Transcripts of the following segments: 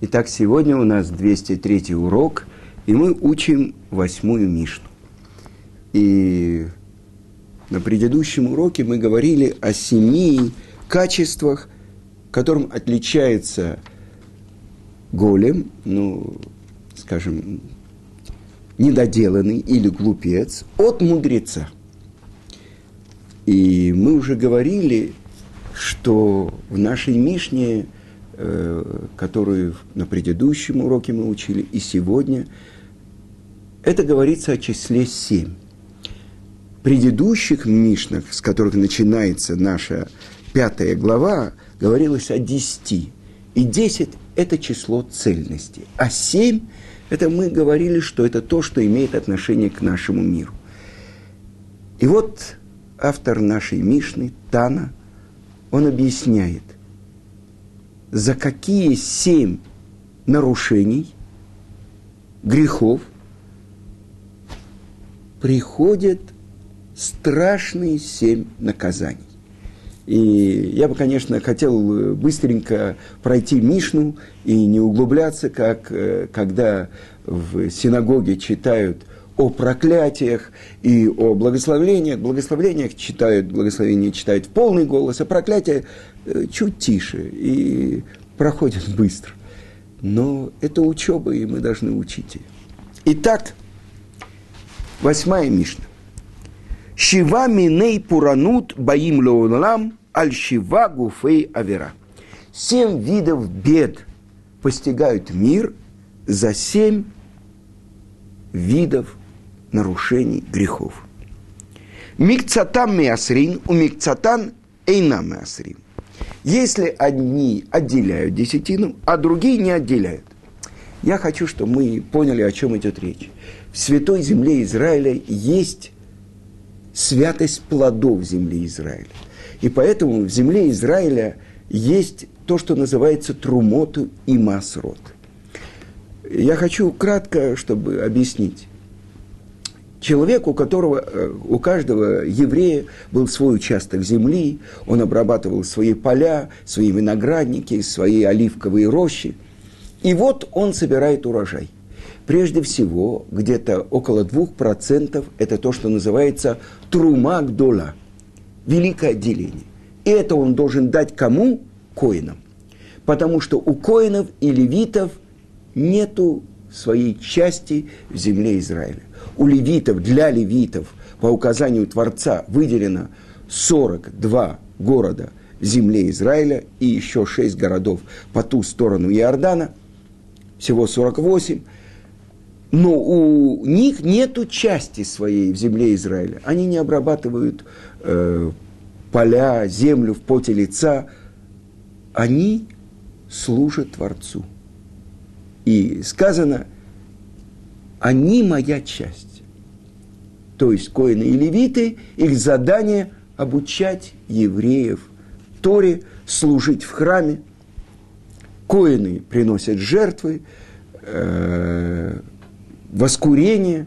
Итак, сегодня у нас 203 урок, и мы учим восьмую Мишну. И на предыдущем уроке мы говорили о семи качествах, которым отличается голем, ну, скажем, недоделанный или глупец от мудреца. И мы уже говорили, что в нашей Мишне, которую на предыдущем уроке мы учили, и сегодня, это говорится о числе семь. В предыдущих Мишнах, с которых начинается наша пятая глава, говорилось о десяти. И десять – это число цельности. А семь – это мы говорили, что это то, что имеет отношение к нашему миру. И вот автор нашей Мишны, Тана, он объясняет, за какие семь нарушений, грехов приходят страшные семь наказаний. И я бы, конечно, хотел быстренько пройти Мишну и не углубляться, как э, когда в синагоге читают – о проклятиях и о благословениях. Благословениях читают, благословения читают в полный голос, а проклятия э, чуть тише и проходят быстро. Но это учеба, и мы должны учить ее. Итак, восьмая Мишна. Шива миней пуранут баим леолам аль шива гуфей авера. Семь видов бед постигают мир за семь видов нарушений, грехов. Микцатам миасрин, у микцатан эйна миасрин. Если одни отделяют десятину, а другие не отделяют. Я хочу, чтобы мы поняли, о чем идет речь. В святой земле Израиля есть святость плодов земли Израиля. И поэтому в земле Израиля есть то, что называется трумоту и масрот. Я хочу кратко, чтобы объяснить. Человек, у которого, э, у каждого еврея был свой участок земли, он обрабатывал свои поля, свои виноградники, свои оливковые рощи. И вот он собирает урожай. Прежде всего, где-то около 2% это то, что называется трумагдола, великое отделение. И это он должен дать кому? Коинам. Потому что у коинов и левитов нету своей части в земле Израиля у левитов, для левитов, по указанию Творца, выделено 42 города земли Израиля и еще 6 городов по ту сторону Иордана, всего 48, но у них нет части своей в земле Израиля. Они не обрабатывают э, поля, землю в поте лица. Они служат Творцу. И сказано, они моя часть. То есть коины и левиты, их задание обучать евреев Торе, служить в храме. Коины приносят жертвы, э, воскурение,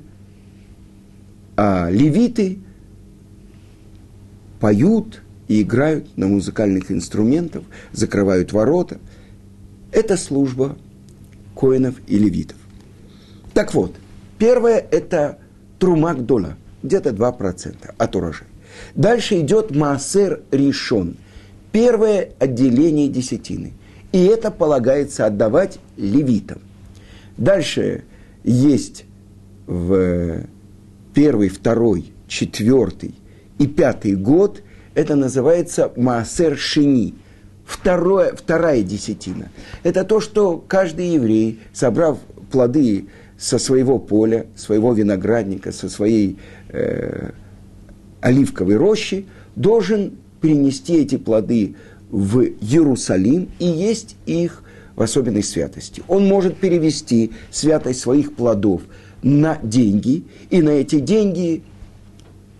а левиты поют и играют на музыкальных инструментах, закрывают ворота. Это служба коинов и левитов. Так вот – Первое – это трумак дола, где-то 2% от урожая. Дальше идет маасер решен, первое отделение десятины. И это полагается отдавать левитам. Дальше есть в первый, второй, четвертый и пятый год, это называется маасер шини, второе, вторая десятина. Это то, что каждый еврей, собрав плоды со своего поля, своего виноградника, со своей э, оливковой рощи, должен принести эти плоды в Иерусалим и есть их в особенной святости. Он может перевести святость своих плодов на деньги, и на эти деньги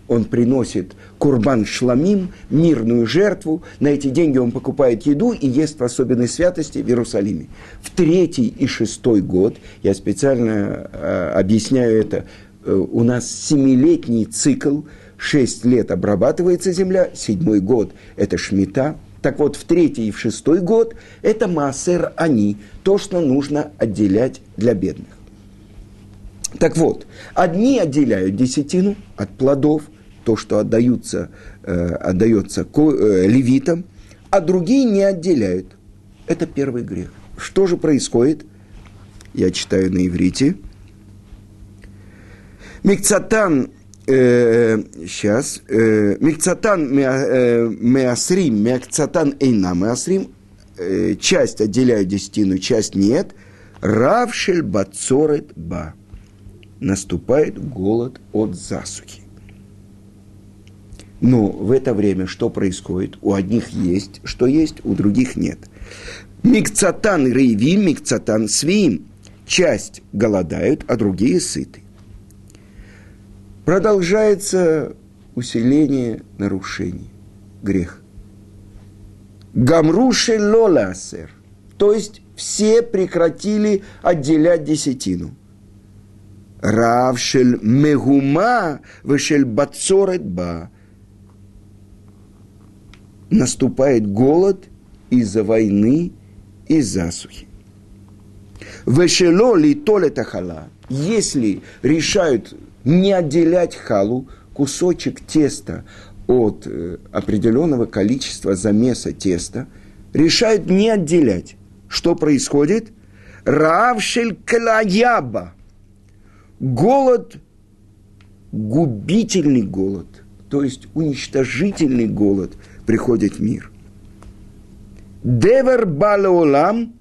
он приносит курбан шламим, мирную жертву, на эти деньги он покупает еду и ест в особенной святости в Иерусалиме. В третий и шестой год, я специально э, объясняю это, э, у нас семилетний цикл, шесть лет обрабатывается земля, седьмой год – это шмита, Так вот, в третий и в шестой год это массер они, то, что нужно отделять для бедных. Так вот, одни отделяют десятину от плодов, то, что отдаются, э, отдается э, левитам, а другие не отделяют. Это первый грех. Что же происходит? Я читаю на иврите. Микцатан э, сейчас, э, Микцатан меасрим, э, Микцатан эйна меасрим, часть отделяют десятину, часть нет, равшель бацорет ба. Наступает голод от засухи. Но в это время что происходит? У одних есть, что есть, у других нет. Микцатан рейвим, микцатан свим. Часть голодают, а другие сыты продолжается усиление нарушений, грех. Гамруши лоласер, то есть все прекратили отделять десятину. Равшель мегума вышель бацорет ба. Наступает голод из-за войны и засухи. Вешело ли толетахала, если решают не отделять халу, кусочек теста от э, определенного количества замеса теста, решают не отделять. Что происходит? Равшель клаяба. Голод, губительный голод, то есть уничтожительный голод приходит мир. Девер балеолам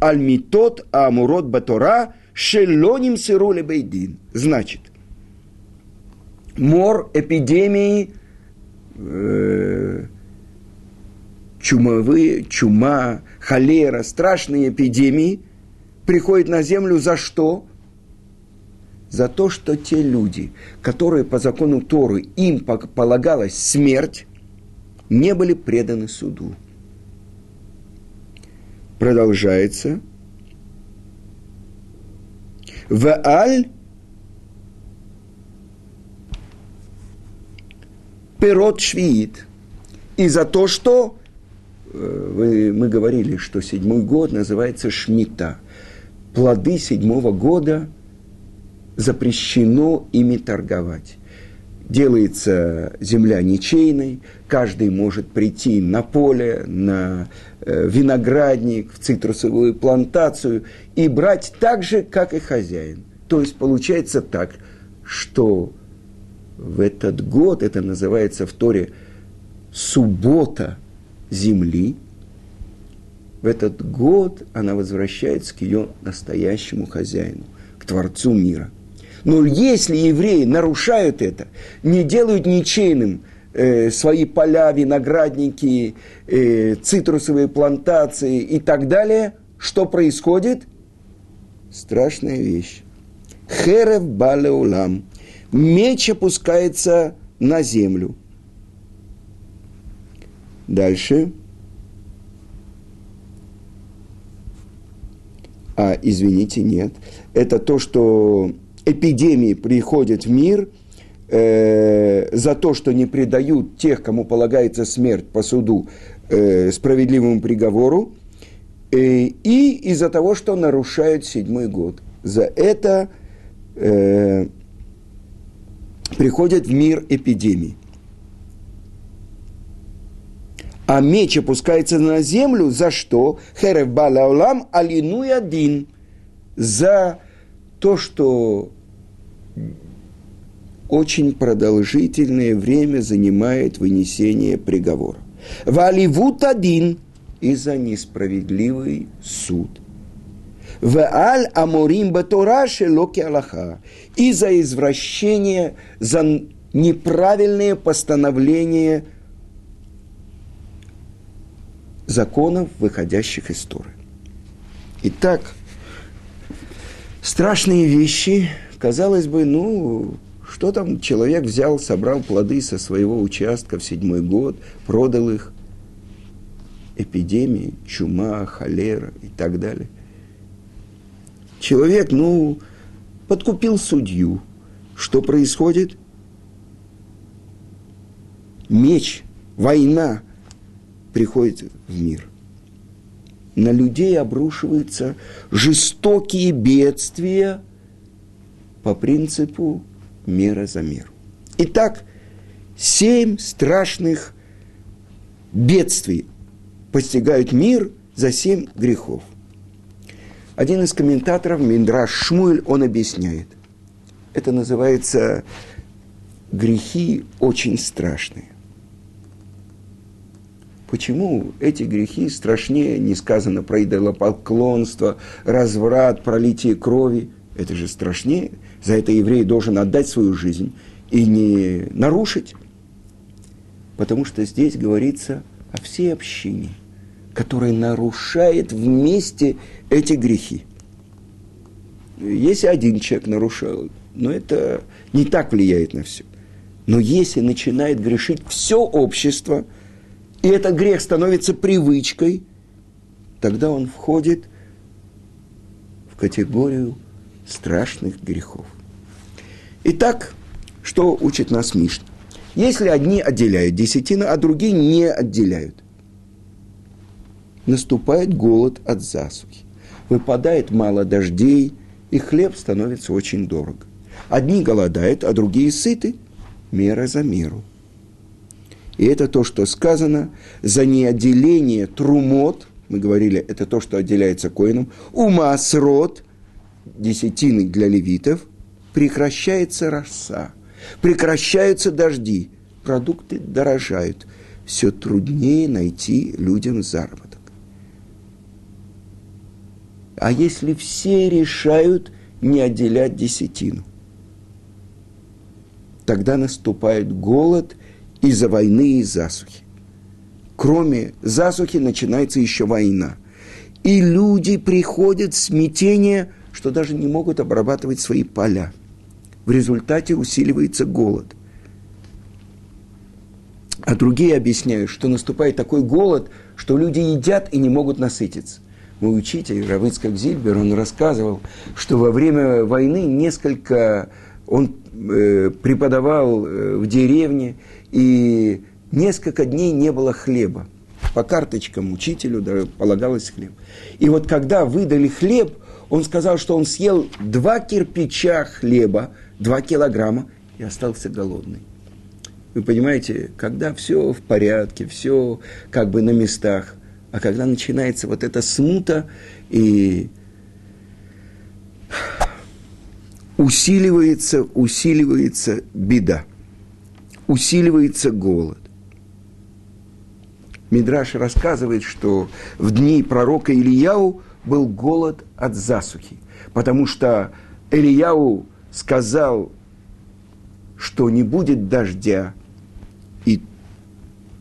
альмитот амурот батора шелоним сирули бейдин. Значит, мор, эпидемии, э, чумовые, чума, холера, страшные эпидемии приходят на землю за что? За то, что те люди, которые по закону Торы им полагалась смерть, не были преданы суду. Продолжается. В аль пирот швиит. И за то, что э, вы, мы говорили, что седьмой год называется шмита. Плоды седьмого года запрещено ими торговать. Делается земля ничейной, каждый может прийти на поле, на э, виноградник, в цитрусовую плантацию и брать так же, как и хозяин. То есть получается так, что в этот год, это называется в Торе суббота земли, в этот год она возвращается к ее настоящему хозяину, к Творцу мира. Но если евреи нарушают это, не делают ничейным э, свои поля, виноградники, э, цитрусовые плантации и так далее, что происходит? Страшная вещь. Херев балеулам – меч опускается на землю. Дальше. А, извините, нет. Это то, что эпидемии приходят в мир э, за то, что не предают тех, кому полагается смерть по суду, э, справедливому приговору, э, и из-за того, что нарушают седьмой год. За это э, приходят в мир эпидемии. А меч опускается на землю за что? Херев балаулам алинуй один. За то, что очень продолжительное время занимает вынесение приговора. Валивут один и за несправедливый суд – в аль аморим батораше локи Аллаха. И за извращение, за неправильные постановления законов, выходящих из Торы. Итак, страшные вещи, казалось бы, ну, что там человек взял, собрал плоды со своего участка в седьмой год, продал их, эпидемии, чума, холера и так далее. Человек, ну, подкупил судью. Что происходит? Меч, война. приходит в мир. На людей обрушиваются жестокие бедствия по принципу мера за меру. Итак, семь страшных бедствий постигают мир за семь грехов. Один из комментаторов, Миндраш Шмуэль, он объясняет. Это называется грехи очень страшные. Почему эти грехи страшнее, не сказано про идолопоклонство, разврат, пролитие крови? Это же страшнее. За это еврей должен отдать свою жизнь и не нарушить. Потому что здесь говорится о всей общине, которая нарушает вместе эти грехи. Если один человек нарушал, но это не так влияет на все. Но если начинает грешить все общество, и этот грех становится привычкой, тогда он входит в категорию страшных грехов. Итак, что учит нас Мишна? Если одни отделяют десятину, а другие не отделяют, наступает голод от засухи. Выпадает мало дождей, и хлеб становится очень дорого. Одни голодают, а другие сыты. Мера за меру. И это то, что сказано за неотделение трумот, мы говорили, это то, что отделяется коином, ума срод, десятины для левитов, прекращается роса, прекращаются дожди, продукты дорожают, все труднее найти людям заработок. А если все решают не отделять десятину? Тогда наступает голод из-за войны и засухи. Кроме засухи начинается еще война. И люди приходят в смятение, что даже не могут обрабатывать свои поля. В результате усиливается голод. А другие объясняют, что наступает такой голод, что люди едят и не могут насытиться. Мой учитель Равыцкак Зильбер, он рассказывал, что во время войны несколько, он э, преподавал э, в деревне, и несколько дней не было хлеба. По карточкам учителю полагалось хлеб. И вот когда выдали хлеб, он сказал, что он съел два кирпича хлеба, два килограмма, и остался голодный. Вы понимаете, когда все в порядке, все как бы на местах, а когда начинается вот эта смута и усиливается, усиливается беда, усиливается голод. Мидраш рассказывает, что в дни пророка Ильяу был голод от засухи, потому что Ильяу сказал, что не будет дождя, и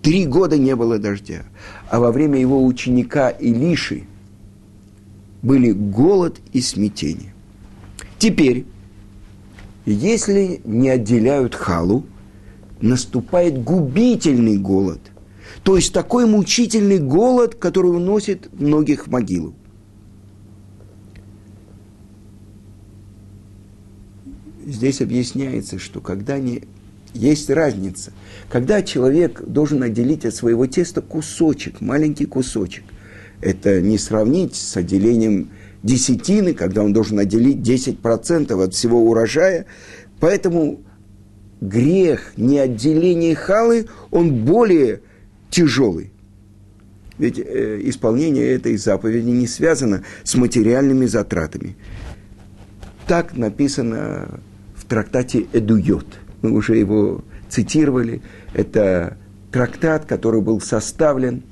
три года не было дождя а во время его ученика Илиши были голод и смятение. Теперь, если не отделяют халу, наступает губительный голод. То есть такой мучительный голод, который уносит многих в могилу. Здесь объясняется, что когда не есть разница. Когда человек должен отделить от своего теста кусочек, маленький кусочек, это не сравнить с отделением десятины, когда он должен отделить 10% от всего урожая. Поэтому грех неотделения халы, он более тяжелый. Ведь э, исполнение этой заповеди не связано с материальными затратами. Так написано трактате «Эдуйот» мы уже его цитировали, это трактат, который был составлен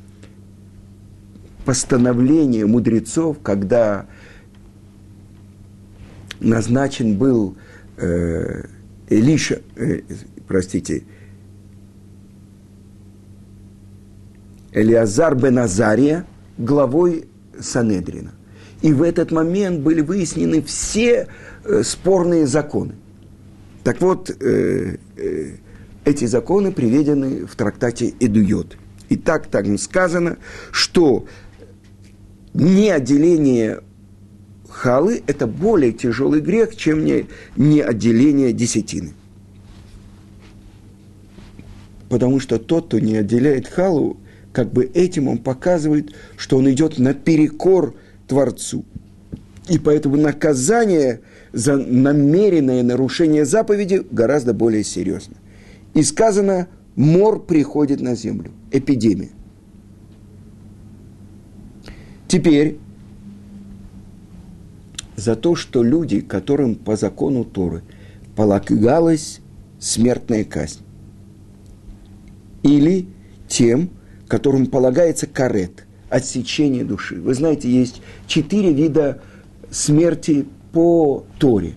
постановление мудрецов, когда назначен был э, Элиша, э, простите, Элиазар бен Азария главой Санедрина. И в этот момент были выяснены все э, спорные законы. Так вот, э, э, эти законы приведены в трактате Эдуйот. И так там сказано, что неотделение халы – это более тяжелый грех, чем не, отделение десятины. Потому что тот, кто не отделяет халу, как бы этим он показывает, что он идет наперекор Творцу. И поэтому наказание за намеренное нарушение заповеди гораздо более серьезно. И сказано, мор приходит на землю, эпидемия. Теперь за то, что люди, которым по закону Торы полагалась смертная казнь, или тем, которым полагается карет, отсечение души. Вы знаете, есть четыре вида смерти по Торе.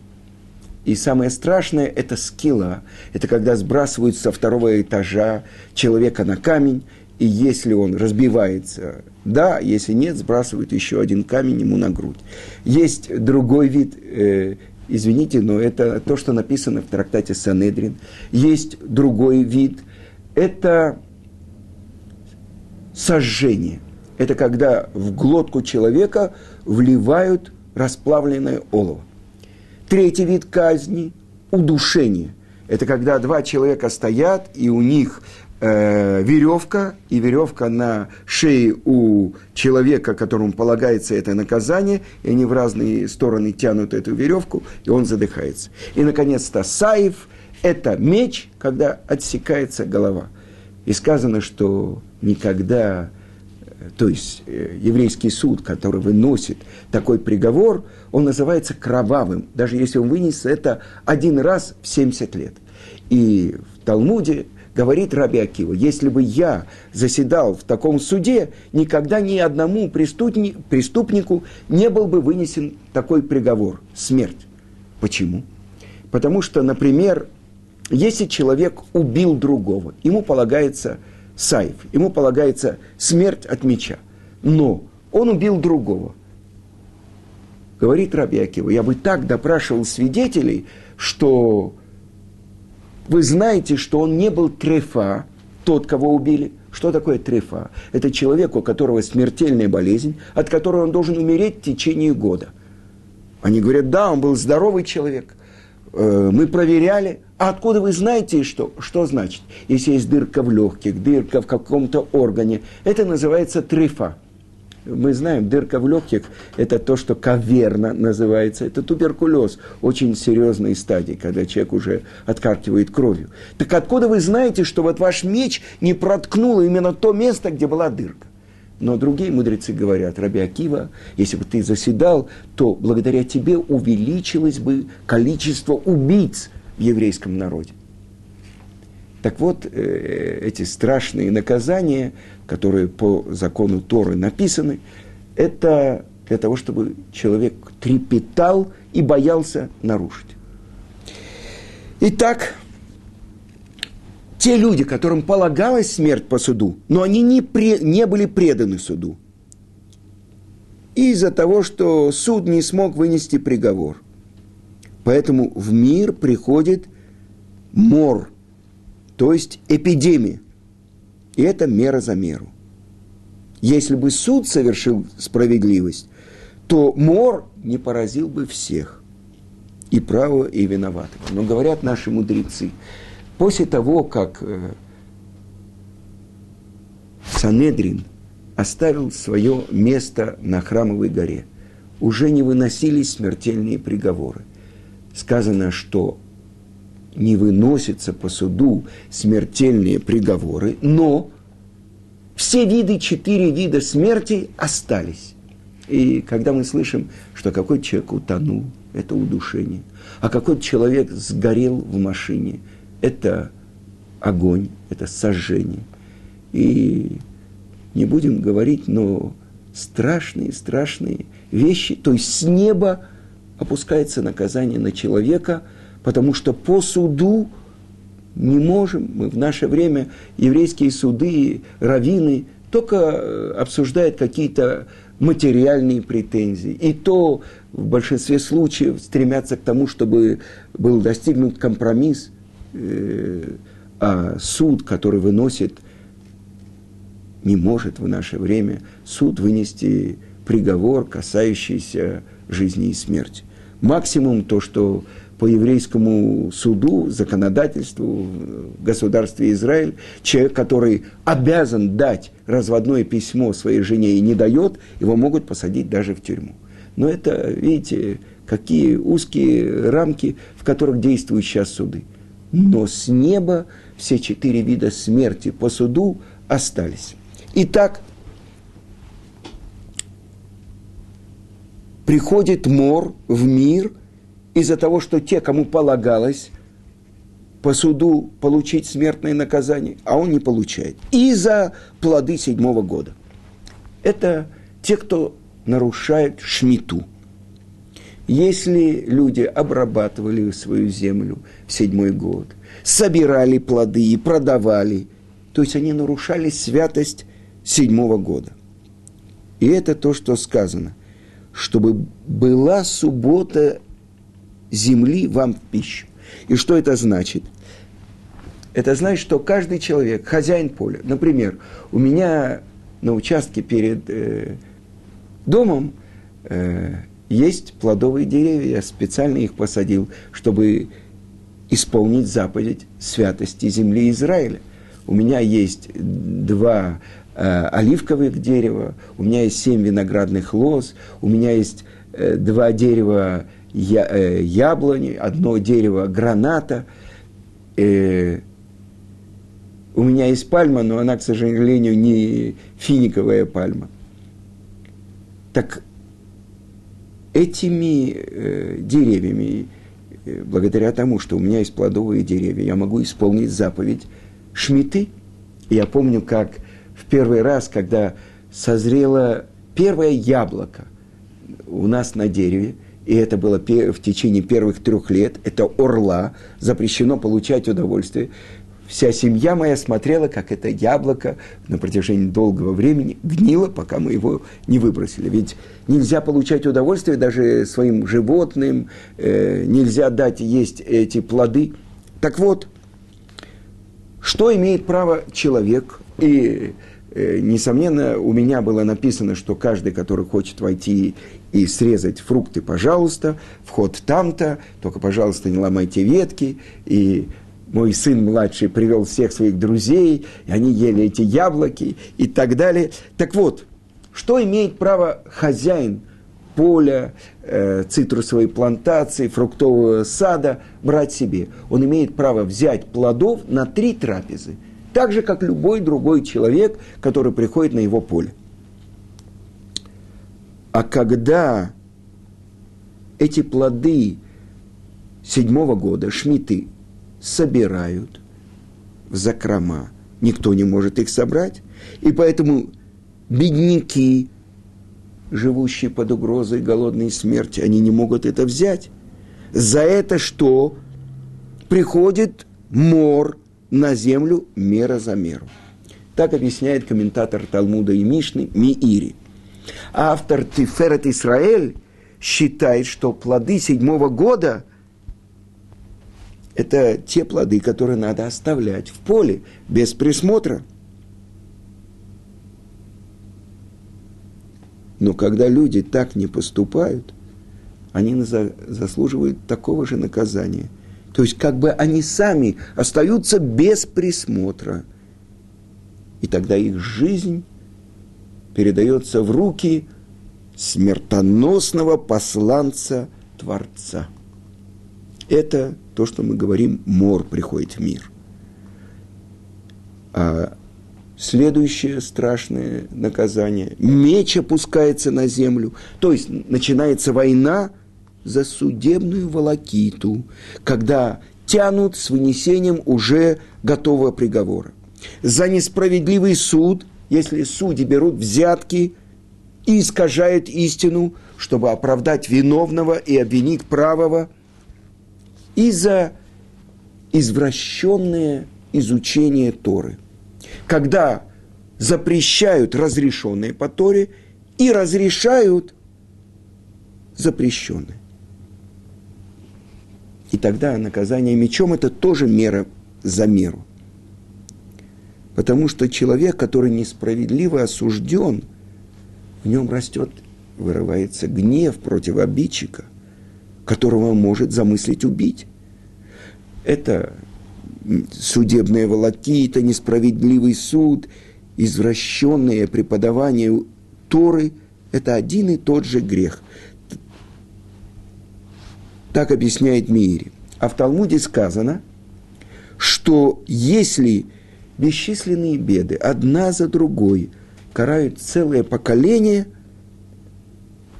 И самое страшное – это скилла. Это когда сбрасывают со второго этажа человека на камень, и если он разбивается, да, если нет, сбрасывают еще один камень ему на грудь. Есть другой вид, э, извините, но это то, что написано в трактате Санедрин. Есть другой вид, это сожжение. Это когда в глотку человека вливают расплавленное олово. Третий вид казни – удушение. Это когда два человека стоят, и у них э, веревка, и веревка на шее у человека, которому полагается это наказание, и они в разные стороны тянут эту веревку, и он задыхается. И, наконец-то, саев – это меч, когда отсекается голова. И сказано, что никогда, то есть э, еврейский суд, который выносит такой приговор, он называется кровавым, даже если он вынес это один раз в 70 лет. И в Талмуде говорит Раби Акива, если бы я заседал в таком суде, никогда ни одному преступнику не был бы вынесен такой приговор – смерть. Почему? Потому что, например, если человек убил другого, ему полагается сайф, ему полагается смерть от меча. Но он убил другого. Говорит Раби Акива, я бы так допрашивал свидетелей, что вы знаете, что он не был трефа, тот, кого убили. Что такое трефа? Это человек, у которого смертельная болезнь, от которой он должен умереть в течение года. Они говорят, да, он был здоровый человек. Э, мы проверяли. А откуда вы знаете, что, что значит? Если есть дырка в легких, дырка в каком-то органе, это называется трефа мы знаем, дырка в легких – это то, что каверна называется. Это туберкулез, очень серьезной стадии, когда человек уже откаркивает кровью. Так откуда вы знаете, что вот ваш меч не проткнул именно то место, где была дырка? Но другие мудрецы говорят, Раби Акива, если бы ты заседал, то благодаря тебе увеличилось бы количество убийц еврейском народе. Так вот, э, эти страшные наказания, которые по закону Торы написаны, это для того, чтобы человек трепетал и боялся нарушить. Итак, те люди, которым полагалась смерть по суду, но они не, пре, не были преданы суду. Из-за того, что суд не смог вынести приговор. Поэтому в мир приходит мор – то есть эпидемия. И это мера за меру. Если бы суд совершил справедливость, то мор не поразил бы всех. И право, и виноватых. Но говорят наши мудрецы, после того, как э, Санедрин оставил свое место на храмовой горе, уже не выносились смертельные приговоры. Сказано, что не выносятся по суду смертельные приговоры, но все виды, четыре вида смерти остались. И когда мы слышим, что какой человек утонул, это удушение, а какой человек сгорел в машине, это огонь, это сожжение. И не будем говорить, но страшные, страшные вещи, то есть с неба опускается наказание на человека – потому что по суду не можем, мы в наше время еврейские суды, раввины только э, обсуждают какие-то материальные претензии. И то в большинстве случаев стремятся к тому, чтобы был достигнут компромисс, э, а суд, который выносит, не может в наше время суд вынести приговор, касающийся жизни и смерти. Максимум то, что по еврейскому суду, законодательству в государстве Израиль, человек, который обязан дать разводное письмо своей жене и не дает, его могут посадить даже в тюрьму. Но это, видите, какие узкие рамки, в которых действуют сейчас суды. Но с неба все четыре вида смерти по суду остались. Итак, приходит мор в мир из-за того, что те, кому полагалось по суду получить смертное наказание, а он не получает. И за плоды седьмого года. Это те, кто нарушает шмиту. Если люди обрабатывали свою землю в седьмой год, собирали плоды и продавали, то есть они нарушали святость седьмого года. И это то, что сказано чтобы была суббота земли вам в пищу. И что это значит? Это значит, что каждый человек, хозяин поля, например, у меня на участке перед э, домом э, есть плодовые деревья, я специально их посадил, чтобы исполнить заповедь святости земли Израиля. У меня есть два оливковых дерева, у меня есть семь виноградных лоз, у меня есть э, два дерева э, яблони, одно дерево граната. Э, у меня есть пальма, но она, к сожалению, не финиковая пальма. Так этими э, деревьями, э, благодаря тому, что у меня есть плодовые деревья, я могу исполнить заповедь шмиты. Я помню, как первый раз, когда созрело первое яблоко у нас на дереве, и это было в течение первых трех лет, это орла, запрещено получать удовольствие. Вся семья моя смотрела, как это яблоко на протяжении долгого времени гнило, пока мы его не выбросили. Ведь нельзя получать удовольствие даже своим животным, э, нельзя дать есть эти плоды. Так вот, что имеет право человек и несомненно, у меня было написано, что каждый, который хочет войти и срезать фрукты, пожалуйста, вход там-то, только, пожалуйста, не ломайте ветки. И мой сын младший привел всех своих друзей, и они ели эти яблоки и так далее. Так вот, что имеет право хозяин поля, э, цитрусовой плантации, фруктового сада брать себе? Он имеет право взять плодов на три трапезы – так же, как любой другой человек, который приходит на его поле. А когда эти плоды седьмого года, шмиты, собирают в закрома, никто не может их собрать, и поэтому бедняки, живущие под угрозой голодной смерти, они не могут это взять. За это что? Приходит мор – на землю мера за меру. Так объясняет комментатор Талмуда и Мишны Миири. Автор Тиферет Исраэль считает, что плоды седьмого года – это те плоды, которые надо оставлять в поле без присмотра. Но когда люди так не поступают, они заслуживают такого же наказания – то есть как бы они сами остаются без присмотра. И тогда их жизнь передается в руки смертоносного посланца Творца. Это то, что мы говорим, мор приходит в мир. А следующее страшное наказание. Меч опускается на землю. То есть начинается война за судебную волокиту, когда тянут с вынесением уже готового приговора. За несправедливый суд, если судьи берут взятки и искажают истину, чтобы оправдать виновного и обвинить правого, и за извращенное изучение Торы. Когда запрещают разрешенные по Торе и разрешают запрещенные. И тогда наказание мечом – это тоже мера за меру. Потому что человек, который несправедливо осужден, в нем растет, вырывается гнев против обидчика. которого может замыслить убить. Это судебные волокита, несправедливый суд, извращенное преподавание Торы – это один и тот же грех. Так объясняет Мири. А в Талмуде сказано, что если бесчисленные беды одна за другой карают целое поколение,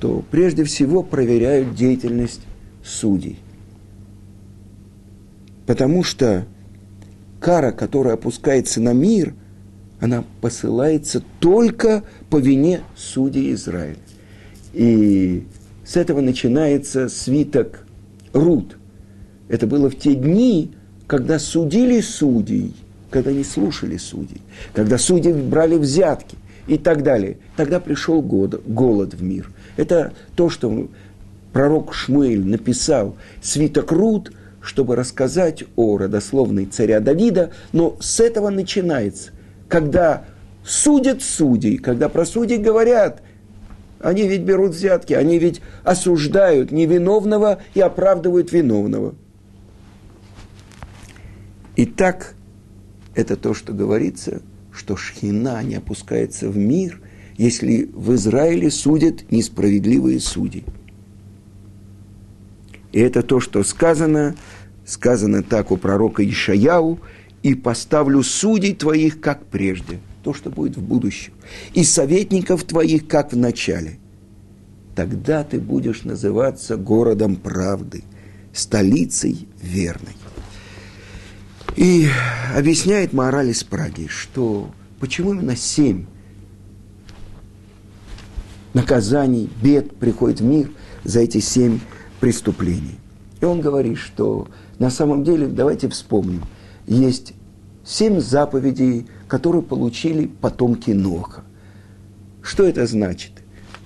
то прежде всего проверяют деятельность судей. Потому что кара, которая опускается на мир, она посылается только по вине судей Израиля. И с этого начинается свиток Рут. Это было в те дни, когда судили судей, когда не слушали судей, когда судьи брали взятки и так далее. Тогда пришел голод, голод в мир. Это то, что пророк Шмуэль написал свиток Рут, чтобы рассказать о родословной царя Давида, но с этого начинается, когда судят судей, когда про судей говорят, они ведь берут взятки, они ведь осуждают невиновного и оправдывают виновного. Итак, это то, что говорится, что шхина не опускается в мир, если в Израиле судят несправедливые судьи. И это то, что сказано, сказано так у пророка Ишаяу, и поставлю судей твоих, как прежде, то, что будет в будущем, и советников твоих, как в начале. Тогда ты будешь называться городом правды, столицей верной. И объясняет мораль из Праги, что почему именно семь наказаний, бед приходит в мир за эти семь преступлений. И он говорит, что на самом деле, давайте вспомним, есть семь заповедей, которые получили потомки Ноха. Что это значит?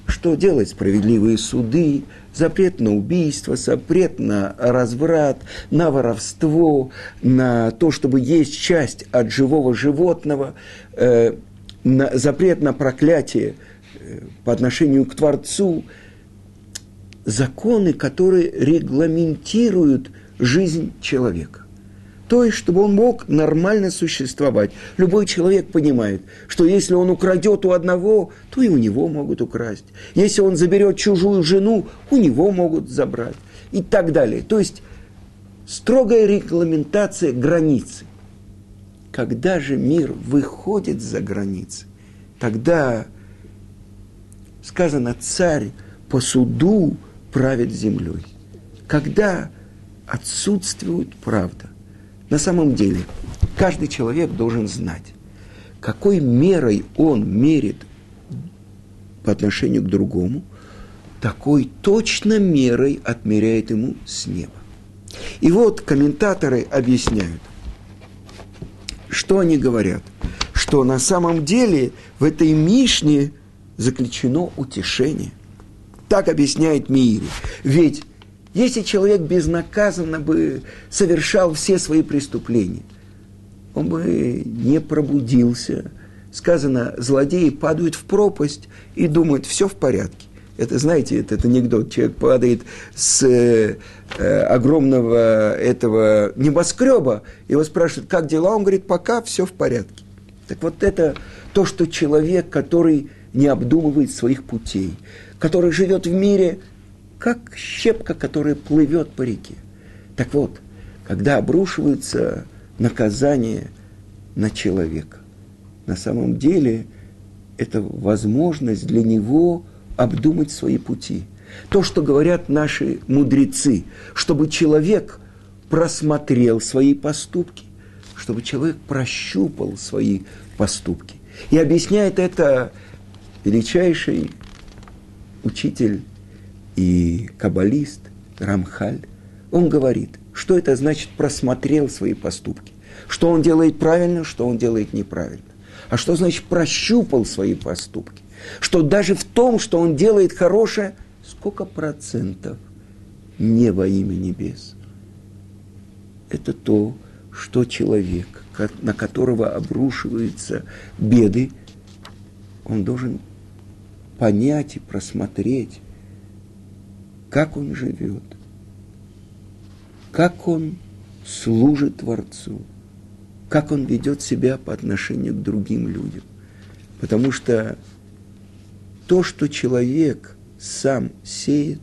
Что делать справедливые суды, запрет на убийство, запрет на разврат, на воровство, на то, чтобы есть часть от живого животного, э, на, запрет на проклятие э, по отношению к Творцу – законы, которые регламентируют жизнь человека. То есть, чтобы он мог нормально существовать. Любой человек понимает, что если он украдет у одного, то и у него могут украсть. Если он заберет чужую жену, у него могут забрать. И так далее. То есть, строгая регламентация границы. Когда же мир выходит за границы, тогда сказано, царь по суду правит землей. Когда отсутствует правда. На самом деле, каждый человек должен знать, какой мерой он мерит по отношению к другому, такой точно мерой отмеряет ему с неба. И вот комментаторы объясняют, что они говорят, что на самом деле в этой Мишне заключено утешение – так объясняет Мири. Ведь если человек безнаказанно бы совершал все свои преступления, он бы не пробудился. Сказано, злодеи падают в пропасть и думают, все в порядке. Это, знаете, этот анекдот. Человек падает с э, огромного этого небоскреба, его спрашивают, как дела? Он говорит, пока все в порядке. Так вот это то, что человек, который не обдумывает своих путей, который живет в мире, как щепка, которая плывет по реке. Так вот, когда обрушивается наказание на человека, на самом деле это возможность для него обдумать свои пути. То, что говорят наши мудрецы, чтобы человек просмотрел свои поступки, чтобы человек прощупал свои поступки. И объясняет это величайший учитель и каббалист Рамхаль, он говорит, что это значит просмотрел свои поступки, что он делает правильно, что он делает неправильно. А что значит прощупал свои поступки? Что даже в том, что он делает хорошее, сколько процентов не во имя небес? Это то, что человек, на которого обрушиваются беды, он должен понять и просмотреть, как он живет, как он служит Творцу, как он ведет себя по отношению к другим людям. Потому что то, что человек сам сеет,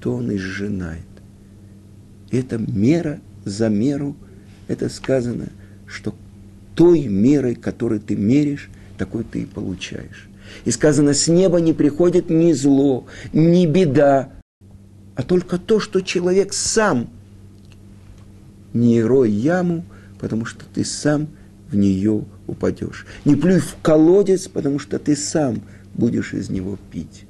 то он и сжинает. Это мера за меру, это сказано, что той мерой, которой ты меришь, такой ты и получаешь. И сказано, с неба не приходит ни зло, ни беда, а только то, что человек сам не рой яму, потому что ты сам в нее упадешь. Не плюй в колодец, потому что ты сам будешь из него пить.